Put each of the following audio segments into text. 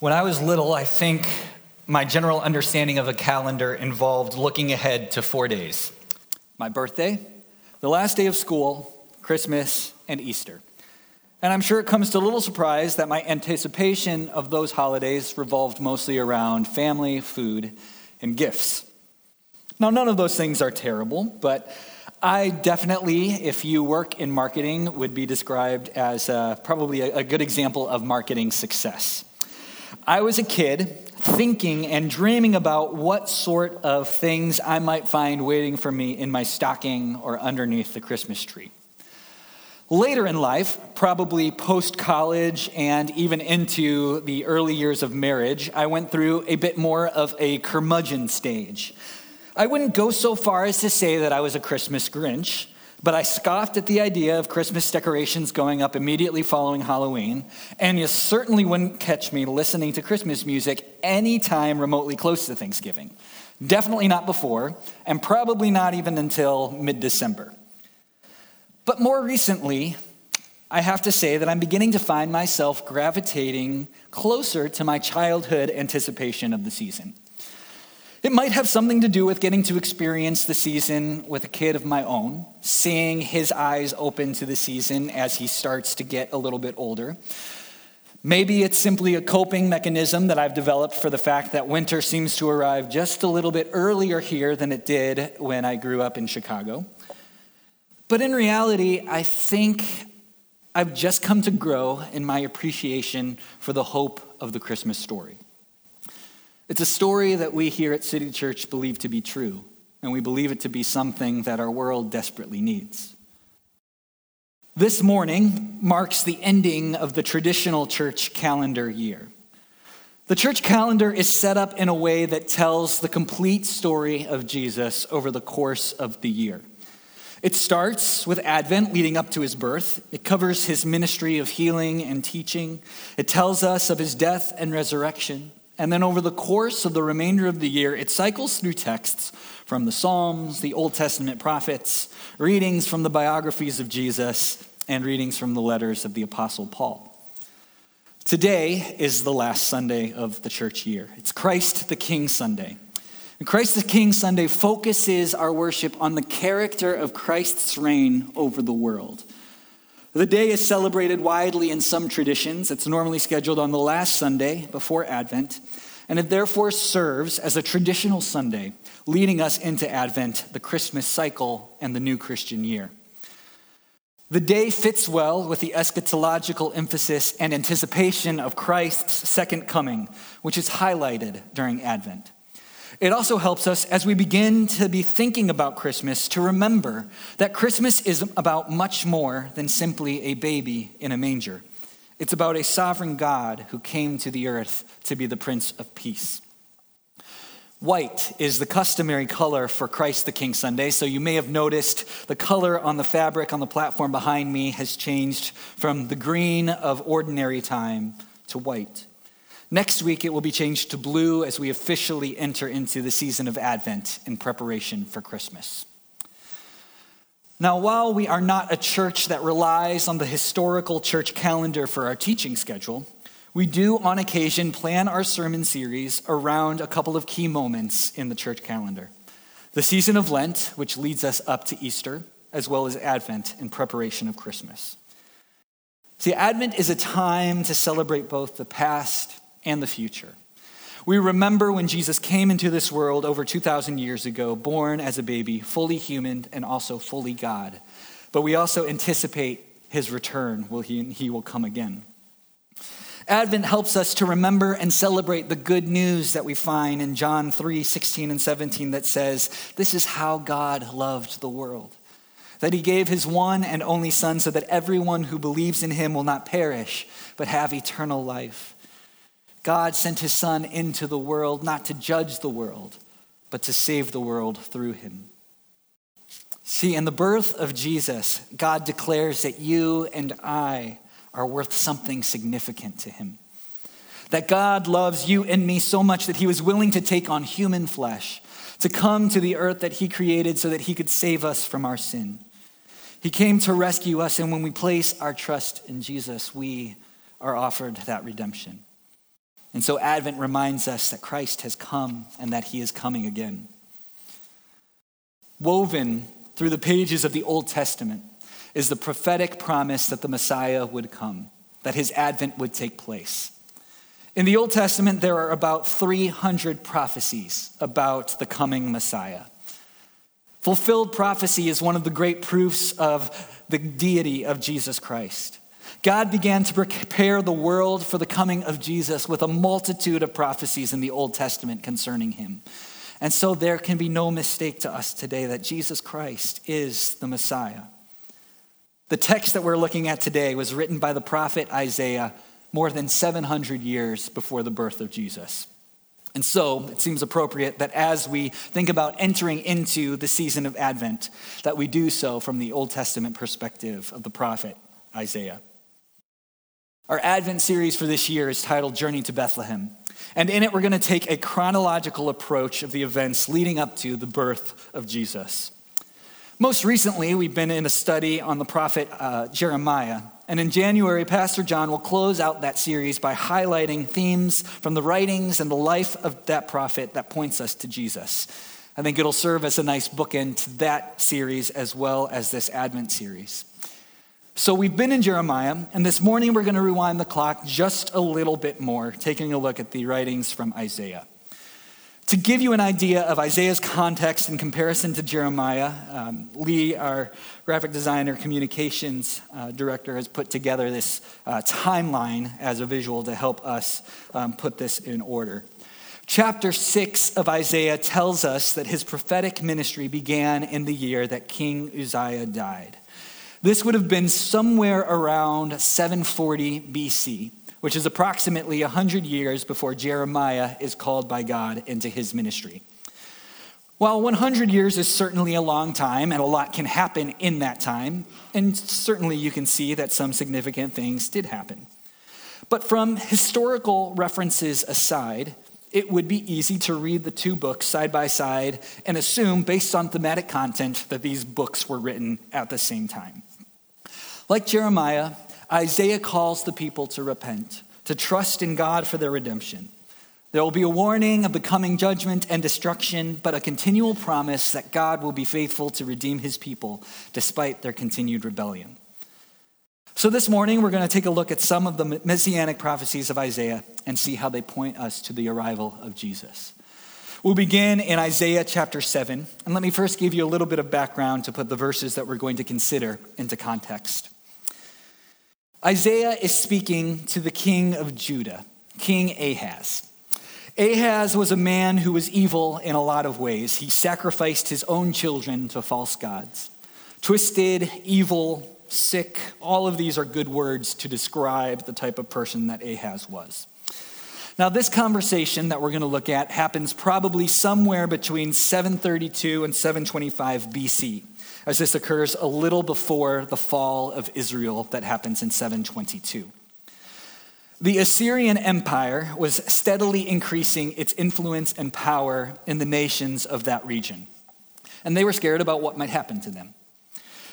When I was little, I think my general understanding of a calendar involved looking ahead to four days my birthday, the last day of school, Christmas, and Easter. And I'm sure it comes to little surprise that my anticipation of those holidays revolved mostly around family, food, and gifts. Now, none of those things are terrible, but I definitely, if you work in marketing, would be described as uh, probably a, a good example of marketing success. I was a kid thinking and dreaming about what sort of things I might find waiting for me in my stocking or underneath the Christmas tree. Later in life, probably post college and even into the early years of marriage, I went through a bit more of a curmudgeon stage. I wouldn't go so far as to say that I was a Christmas Grinch, but I scoffed at the idea of Christmas decorations going up immediately following Halloween, and you certainly wouldn't catch me listening to Christmas music anytime remotely close to Thanksgiving. Definitely not before, and probably not even until mid December. But more recently, I have to say that I'm beginning to find myself gravitating closer to my childhood anticipation of the season. It might have something to do with getting to experience the season with a kid of my own, seeing his eyes open to the season as he starts to get a little bit older. Maybe it's simply a coping mechanism that I've developed for the fact that winter seems to arrive just a little bit earlier here than it did when I grew up in Chicago. But in reality, I think I've just come to grow in my appreciation for the hope of the Christmas story. It's a story that we here at City Church believe to be true, and we believe it to be something that our world desperately needs. This morning marks the ending of the traditional church calendar year. The church calendar is set up in a way that tells the complete story of Jesus over the course of the year. It starts with Advent leading up to his birth. It covers his ministry of healing and teaching. It tells us of his death and resurrection. And then over the course of the remainder of the year, it cycles through texts from the Psalms, the Old Testament prophets, readings from the biographies of Jesus, and readings from the letters of the Apostle Paul. Today is the last Sunday of the church year. It's Christ the King Sunday. And Christ the King Sunday focuses our worship on the character of Christ's reign over the world. The day is celebrated widely in some traditions. It's normally scheduled on the last Sunday before Advent, and it therefore serves as a traditional Sunday, leading us into Advent, the Christmas cycle, and the new Christian year. The day fits well with the eschatological emphasis and anticipation of Christ's second coming, which is highlighted during Advent. It also helps us as we begin to be thinking about Christmas to remember that Christmas is about much more than simply a baby in a manger. It's about a sovereign God who came to the earth to be the Prince of Peace. White is the customary color for Christ the King Sunday, so you may have noticed the color on the fabric on the platform behind me has changed from the green of ordinary time to white. Next week, it will be changed to blue as we officially enter into the season of Advent in preparation for Christmas. Now, while we are not a church that relies on the historical church calendar for our teaching schedule, we do on occasion plan our sermon series around a couple of key moments in the church calendar the season of Lent, which leads us up to Easter, as well as Advent in preparation of Christmas. See, Advent is a time to celebrate both the past and the future. We remember when Jesus came into this world over 2,000 years ago, born as a baby, fully human and also fully God. But we also anticipate his return, will he, he will come again. Advent helps us to remember and celebrate the good news that we find in John 3 16 and 17 that says, This is how God loved the world. That he gave his one and only Son so that everyone who believes in him will not perish, but have eternal life. God sent his Son into the world not to judge the world, but to save the world through him. See, in the birth of Jesus, God declares that you and I are worth something significant to him. That God loves you and me so much that he was willing to take on human flesh, to come to the earth that he created so that he could save us from our sin. He came to rescue us, and when we place our trust in Jesus, we are offered that redemption. And so Advent reminds us that Christ has come and that he is coming again. Woven through the pages of the Old Testament is the prophetic promise that the Messiah would come, that his advent would take place. In the Old Testament, there are about 300 prophecies about the coming Messiah. Fulfilled prophecy is one of the great proofs of the deity of Jesus Christ. God began to prepare the world for the coming of Jesus with a multitude of prophecies in the Old Testament concerning him. And so there can be no mistake to us today that Jesus Christ is the Messiah. The text that we're looking at today was written by the prophet Isaiah more than 700 years before the birth of Jesus. And so it seems appropriate that as we think about entering into the season of Advent, that we do so from the Old Testament perspective of the prophet Isaiah. Our Advent series for this year is titled Journey to Bethlehem. And in it, we're going to take a chronological approach of the events leading up to the birth of Jesus. Most recently, we've been in a study on the prophet uh, Jeremiah. And in January, Pastor John will close out that series by highlighting themes from the writings and the life of that prophet that points us to Jesus. I think it'll serve as a nice bookend to that series as well as this Advent series. So we've been in Jeremiah, and this morning we're going to rewind the clock just a little bit more, taking a look at the writings from Isaiah. To give you an idea of Isaiah's context in comparison to Jeremiah, um, Lee, our graphic designer, communications uh, director, has put together this uh, timeline as a visual to help us um, put this in order. Chapter 6 of Isaiah tells us that his prophetic ministry began in the year that King Uzziah died. This would have been somewhere around 740 BC, which is approximately 100 years before Jeremiah is called by God into his ministry. While 100 years is certainly a long time, and a lot can happen in that time, and certainly you can see that some significant things did happen. But from historical references aside, it would be easy to read the two books side by side and assume, based on thematic content, that these books were written at the same time. Like Jeremiah, Isaiah calls the people to repent, to trust in God for their redemption. There will be a warning of the coming judgment and destruction, but a continual promise that God will be faithful to redeem his people despite their continued rebellion. So, this morning, we're going to take a look at some of the messianic prophecies of Isaiah and see how they point us to the arrival of Jesus. We'll begin in Isaiah chapter 7, and let me first give you a little bit of background to put the verses that we're going to consider into context. Isaiah is speaking to the king of Judah, King Ahaz. Ahaz was a man who was evil in a lot of ways. He sacrificed his own children to false gods. Twisted, evil, sick, all of these are good words to describe the type of person that Ahaz was. Now, this conversation that we're going to look at happens probably somewhere between 732 and 725 BC as this occurs a little before the fall of Israel that happens in 722. The Assyrian Empire was steadily increasing its influence and power in the nations of that region. And they were scared about what might happen to them.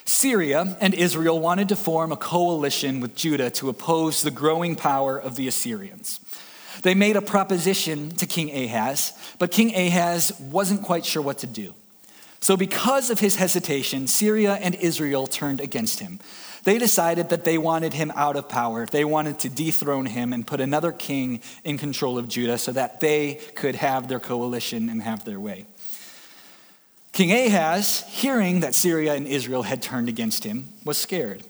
Syria and Israel wanted to form a coalition with Judah to oppose the growing power of the Assyrians. They made a proposition to King Ahaz, but King Ahaz wasn't quite sure what to do. So, because of his hesitation, Syria and Israel turned against him. They decided that they wanted him out of power. They wanted to dethrone him and put another king in control of Judah so that they could have their coalition and have their way. King Ahaz, hearing that Syria and Israel had turned against him, was scared.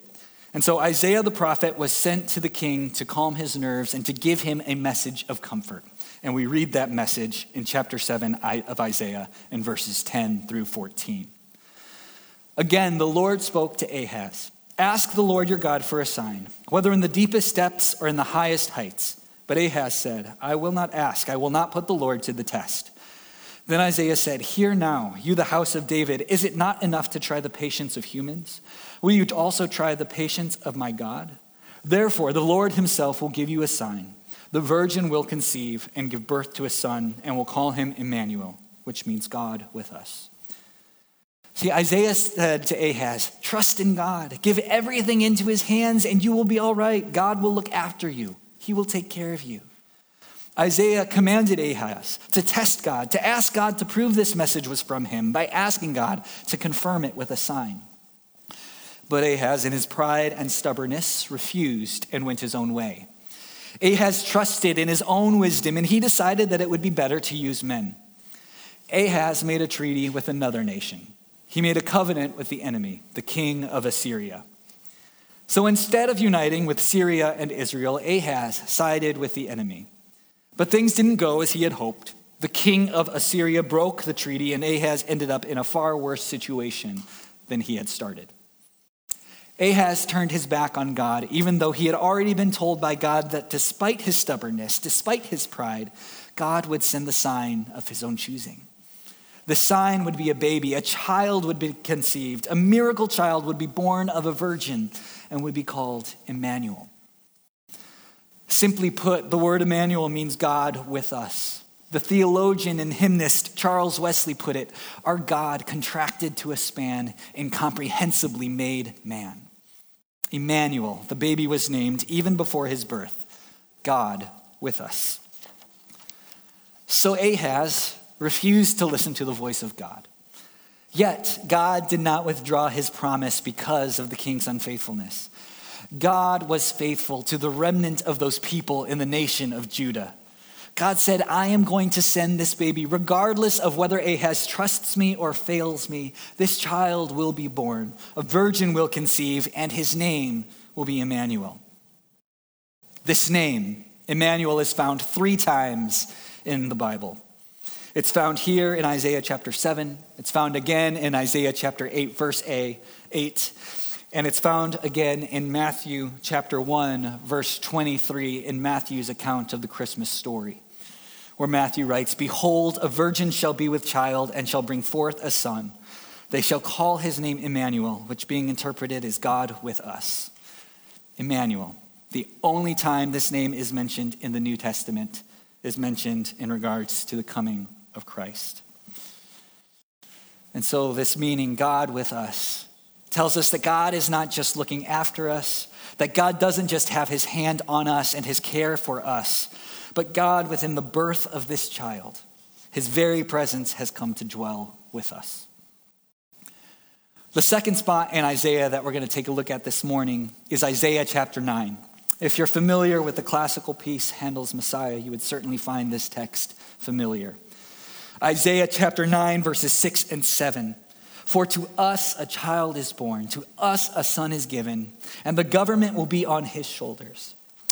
And so Isaiah the prophet was sent to the king to calm his nerves and to give him a message of comfort. And we read that message in chapter 7 of Isaiah in verses 10 through 14. Again, the Lord spoke to Ahaz Ask the Lord your God for a sign, whether in the deepest depths or in the highest heights. But Ahaz said, I will not ask, I will not put the Lord to the test. Then Isaiah said, Hear now, you the house of David, is it not enough to try the patience of humans? Will you also try the patience of my God? Therefore, the Lord himself will give you a sign. The virgin will conceive and give birth to a son, and will call him Emmanuel, which means God with us. See, Isaiah said to Ahaz, Trust in God, give everything into his hands, and you will be all right. God will look after you, he will take care of you. Isaiah commanded Ahaz to test God, to ask God to prove this message was from him by asking God to confirm it with a sign. But Ahaz, in his pride and stubbornness, refused and went his own way. Ahaz trusted in his own wisdom, and he decided that it would be better to use men. Ahaz made a treaty with another nation. He made a covenant with the enemy, the king of Assyria. So instead of uniting with Syria and Israel, Ahaz sided with the enemy. But things didn't go as he had hoped. The king of Assyria broke the treaty, and Ahaz ended up in a far worse situation than he had started. Ahaz turned his back on God, even though he had already been told by God that despite his stubbornness, despite his pride, God would send the sign of his own choosing. The sign would be a baby, a child would be conceived, a miracle child would be born of a virgin and would be called Emmanuel. Simply put, the word Emmanuel means God with us. The theologian and hymnist Charles Wesley put it our God contracted to a span, incomprehensibly made man. Emmanuel, the baby was named even before his birth. God with us. So Ahaz refused to listen to the voice of God. Yet, God did not withdraw his promise because of the king's unfaithfulness. God was faithful to the remnant of those people in the nation of Judah. God said, I am going to send this baby, regardless of whether Ahaz trusts me or fails me. This child will be born, a virgin will conceive, and his name will be Emmanuel. This name, Emmanuel, is found three times in the Bible. It's found here in Isaiah chapter 7. It's found again in Isaiah chapter 8, verse A, 8. And it's found again in Matthew chapter 1, verse 23, in Matthew's account of the Christmas story, where Matthew writes Behold, a virgin shall be with child and shall bring forth a son. They shall call his name Emmanuel, which being interpreted is God with us. Emmanuel, the only time this name is mentioned in the New Testament is mentioned in regards to the coming of Christ. And so, this meaning, God with us, tells us that God is not just looking after us, that God doesn't just have his hand on us and his care for us, but God, within the birth of this child, his very presence has come to dwell with us. The second spot in Isaiah that we're going to take a look at this morning is Isaiah chapter 9. If you're familiar with the classical piece, Handel's Messiah, you would certainly find this text familiar. Isaiah chapter 9, verses 6 and 7. For to us a child is born, to us a son is given, and the government will be on his shoulders.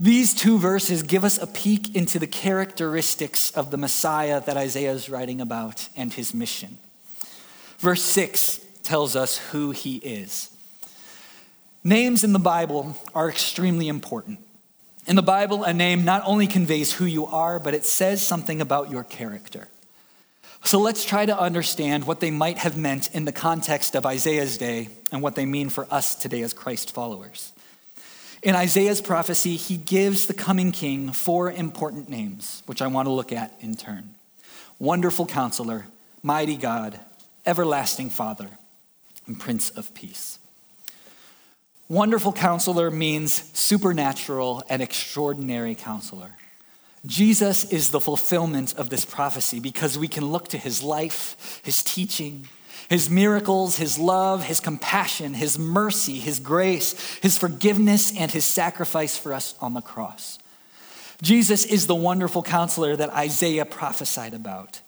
These two verses give us a peek into the characteristics of the Messiah that Isaiah is writing about and his mission. Verse 6 tells us who he is. Names in the Bible are extremely important. In the Bible, a name not only conveys who you are, but it says something about your character. So let's try to understand what they might have meant in the context of Isaiah's day and what they mean for us today as Christ followers. In Isaiah's prophecy, he gives the coming king four important names, which I want to look at in turn Wonderful Counselor, Mighty God, Everlasting Father, and Prince of Peace. Wonderful Counselor means supernatural and extraordinary counselor. Jesus is the fulfillment of this prophecy because we can look to his life, his teaching, his miracles, his love, his compassion, his mercy, his grace, his forgiveness, and his sacrifice for us on the cross. Jesus is the wonderful counselor that Isaiah prophesied about.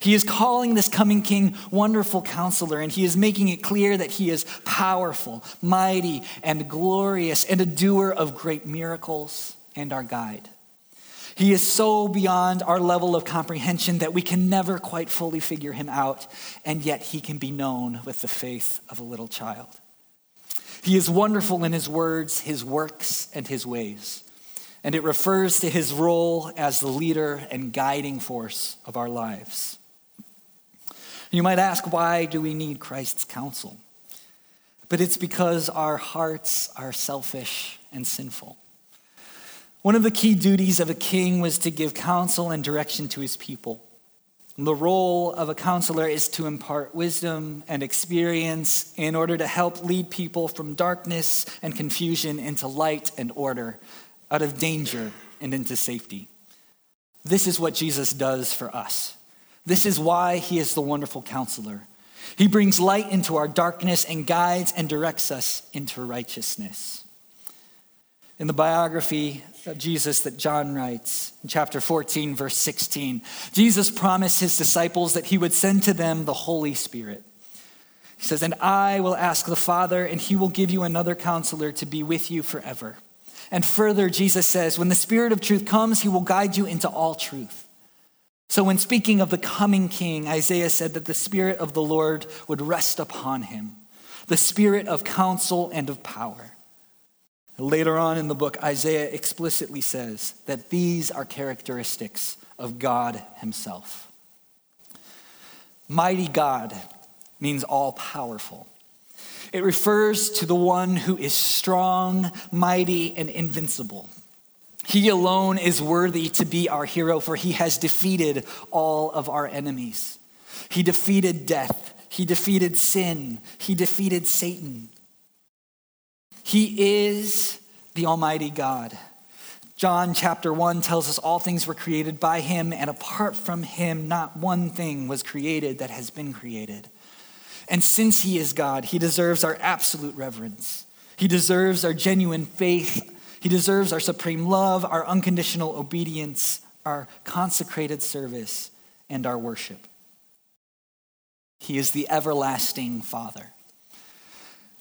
He is calling this coming king wonderful counselor, and he is making it clear that he is powerful, mighty, and glorious, and a doer of great miracles, and our guide. He is so beyond our level of comprehension that we can never quite fully figure him out, and yet he can be known with the faith of a little child. He is wonderful in his words, his works, and his ways. And it refers to his role as the leader and guiding force of our lives. You might ask, why do we need Christ's counsel? But it's because our hearts are selfish and sinful. One of the key duties of a king was to give counsel and direction to his people. The role of a counselor is to impart wisdom and experience in order to help lead people from darkness and confusion into light and order, out of danger and into safety. This is what Jesus does for us. This is why he is the wonderful counselor. He brings light into our darkness and guides and directs us into righteousness. In the biography of Jesus that John writes in chapter 14, verse 16. Jesus promised his disciples that he would send to them the Holy Spirit. He says, And I will ask the Father, and he will give you another counselor to be with you forever. And further, Jesus says, When the Spirit of truth comes, he will guide you into all truth. So, when speaking of the coming king, Isaiah said that the Spirit of the Lord would rest upon him, the Spirit of counsel and of power Later on in the book, Isaiah explicitly says that these are characteristics of God Himself. Mighty God means all powerful. It refers to the one who is strong, mighty, and invincible. He alone is worthy to be our hero, for he has defeated all of our enemies. He defeated death, he defeated sin, he defeated Satan. He is the Almighty God. John chapter 1 tells us all things were created by him, and apart from him, not one thing was created that has been created. And since he is God, he deserves our absolute reverence. He deserves our genuine faith. He deserves our supreme love, our unconditional obedience, our consecrated service, and our worship. He is the everlasting Father.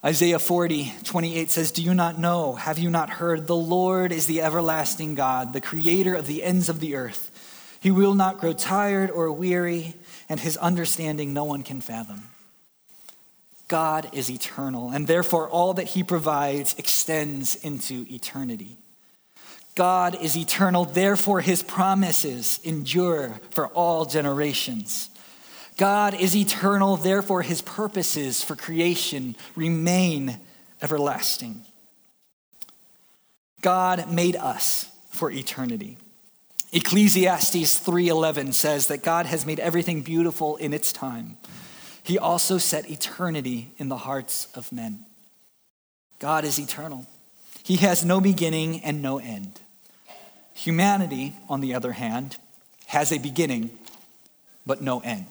Isaiah 40, 28 says, Do you not know? Have you not heard? The Lord is the everlasting God, the creator of the ends of the earth. He will not grow tired or weary, and his understanding no one can fathom. God is eternal, and therefore all that he provides extends into eternity. God is eternal, therefore his promises endure for all generations. God is eternal, therefore, his purposes for creation remain everlasting. God made us for eternity. Ecclesiastes 3:11 says that God has made everything beautiful in its time. He also set eternity in the hearts of men. God is eternal. He has no beginning and no end. Humanity, on the other hand, has a beginning but no end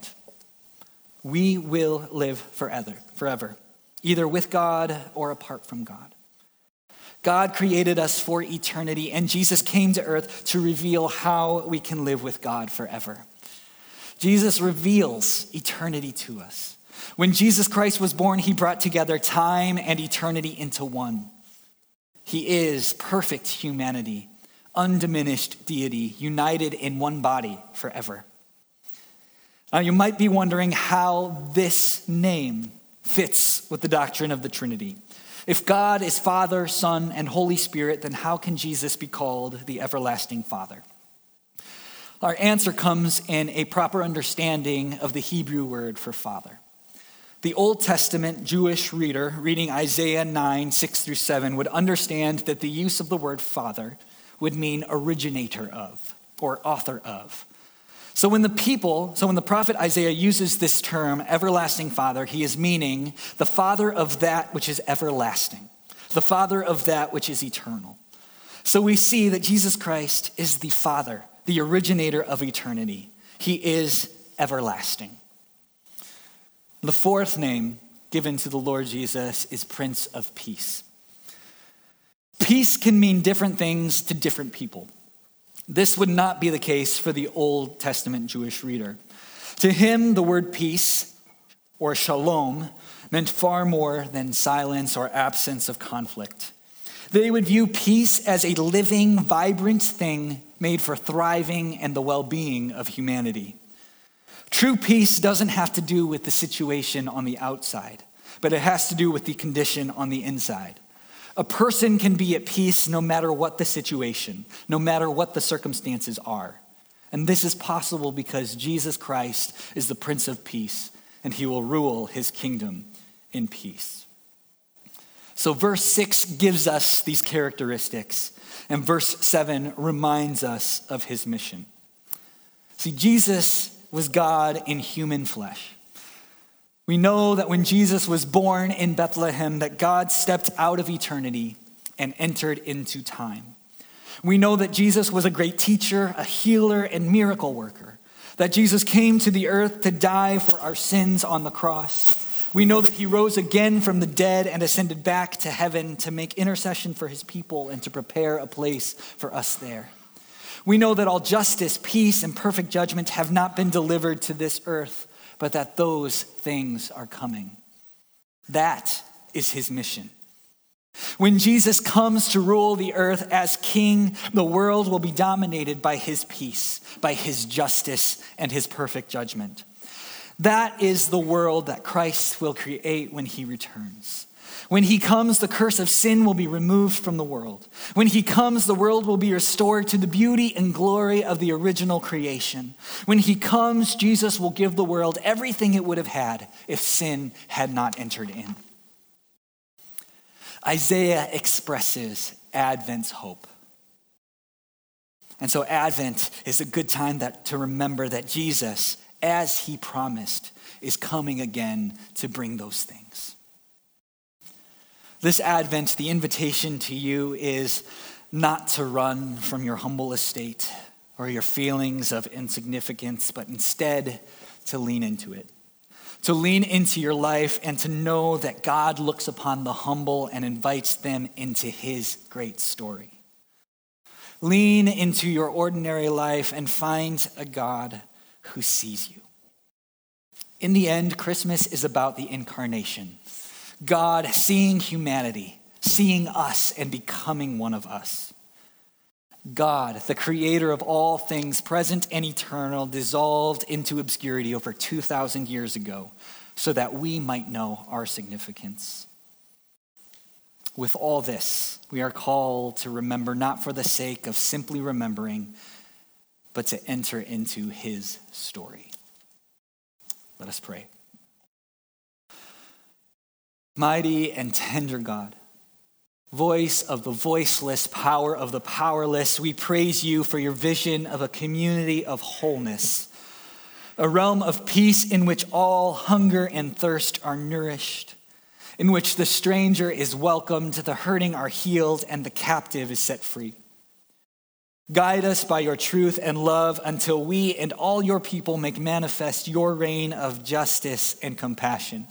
we will live forever, forever, either with God or apart from God. God created us for eternity, and Jesus came to earth to reveal how we can live with God forever. Jesus reveals eternity to us. When Jesus Christ was born, he brought together time and eternity into one. He is perfect humanity, undiminished deity, united in one body forever. Now, you might be wondering how this name fits with the doctrine of the Trinity. If God is Father, Son, and Holy Spirit, then how can Jesus be called the everlasting Father? Our answer comes in a proper understanding of the Hebrew word for Father. The Old Testament Jewish reader reading Isaiah 9, 6 through 7 would understand that the use of the word Father would mean originator of or author of. So when the people, so when the prophet Isaiah uses this term, everlasting father, he is meaning the father of that which is everlasting, the father of that which is eternal. So we see that Jesus Christ is the father, the originator of eternity. He is everlasting. The fourth name given to the Lord Jesus is Prince of Peace. Peace can mean different things to different people. This would not be the case for the Old Testament Jewish reader. To him, the word peace, or shalom, meant far more than silence or absence of conflict. They would view peace as a living, vibrant thing made for thriving and the well being of humanity. True peace doesn't have to do with the situation on the outside, but it has to do with the condition on the inside. A person can be at peace no matter what the situation, no matter what the circumstances are. And this is possible because Jesus Christ is the Prince of Peace, and he will rule his kingdom in peace. So, verse 6 gives us these characteristics, and verse 7 reminds us of his mission. See, Jesus was God in human flesh. We know that when Jesus was born in Bethlehem that God stepped out of eternity and entered into time. We know that Jesus was a great teacher, a healer and miracle worker. That Jesus came to the earth to die for our sins on the cross. We know that he rose again from the dead and ascended back to heaven to make intercession for his people and to prepare a place for us there. We know that all justice, peace, and perfect judgment have not been delivered to this earth, but that those things are coming. That is his mission. When Jesus comes to rule the earth as king, the world will be dominated by his peace, by his justice, and his perfect judgment. That is the world that Christ will create when he returns. When he comes, the curse of sin will be removed from the world. When he comes, the world will be restored to the beauty and glory of the original creation. When he comes, Jesus will give the world everything it would have had if sin had not entered in. Isaiah expresses Advent's hope. And so, Advent is a good time that, to remember that Jesus, as he promised, is coming again to bring those things. This Advent, the invitation to you is not to run from your humble estate or your feelings of insignificance, but instead to lean into it to lean into your life and to know that God looks upon the humble and invites them into his great story. Lean into your ordinary life and find a God who sees you. In the end, Christmas is about the incarnation God seeing humanity, seeing us, and becoming one of us. God, the creator of all things, present and eternal, dissolved into obscurity over 2,000 years ago so that we might know our significance. With all this, we are called to remember not for the sake of simply remembering, but to enter into his story. Let us pray. Mighty and tender God, voice of the voiceless, power of the powerless, we praise you for your vision of a community of wholeness, a realm of peace in which all hunger and thirst are nourished, in which the stranger is welcomed, the hurting are healed, and the captive is set free. Guide us by your truth and love until we and all your people make manifest your reign of justice and compassion.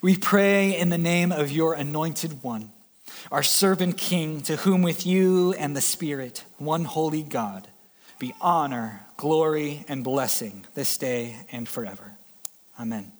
We pray in the name of your anointed one our servant King, to whom with you and the Spirit, one holy God, be honor, glory, and blessing this day and forever. Amen.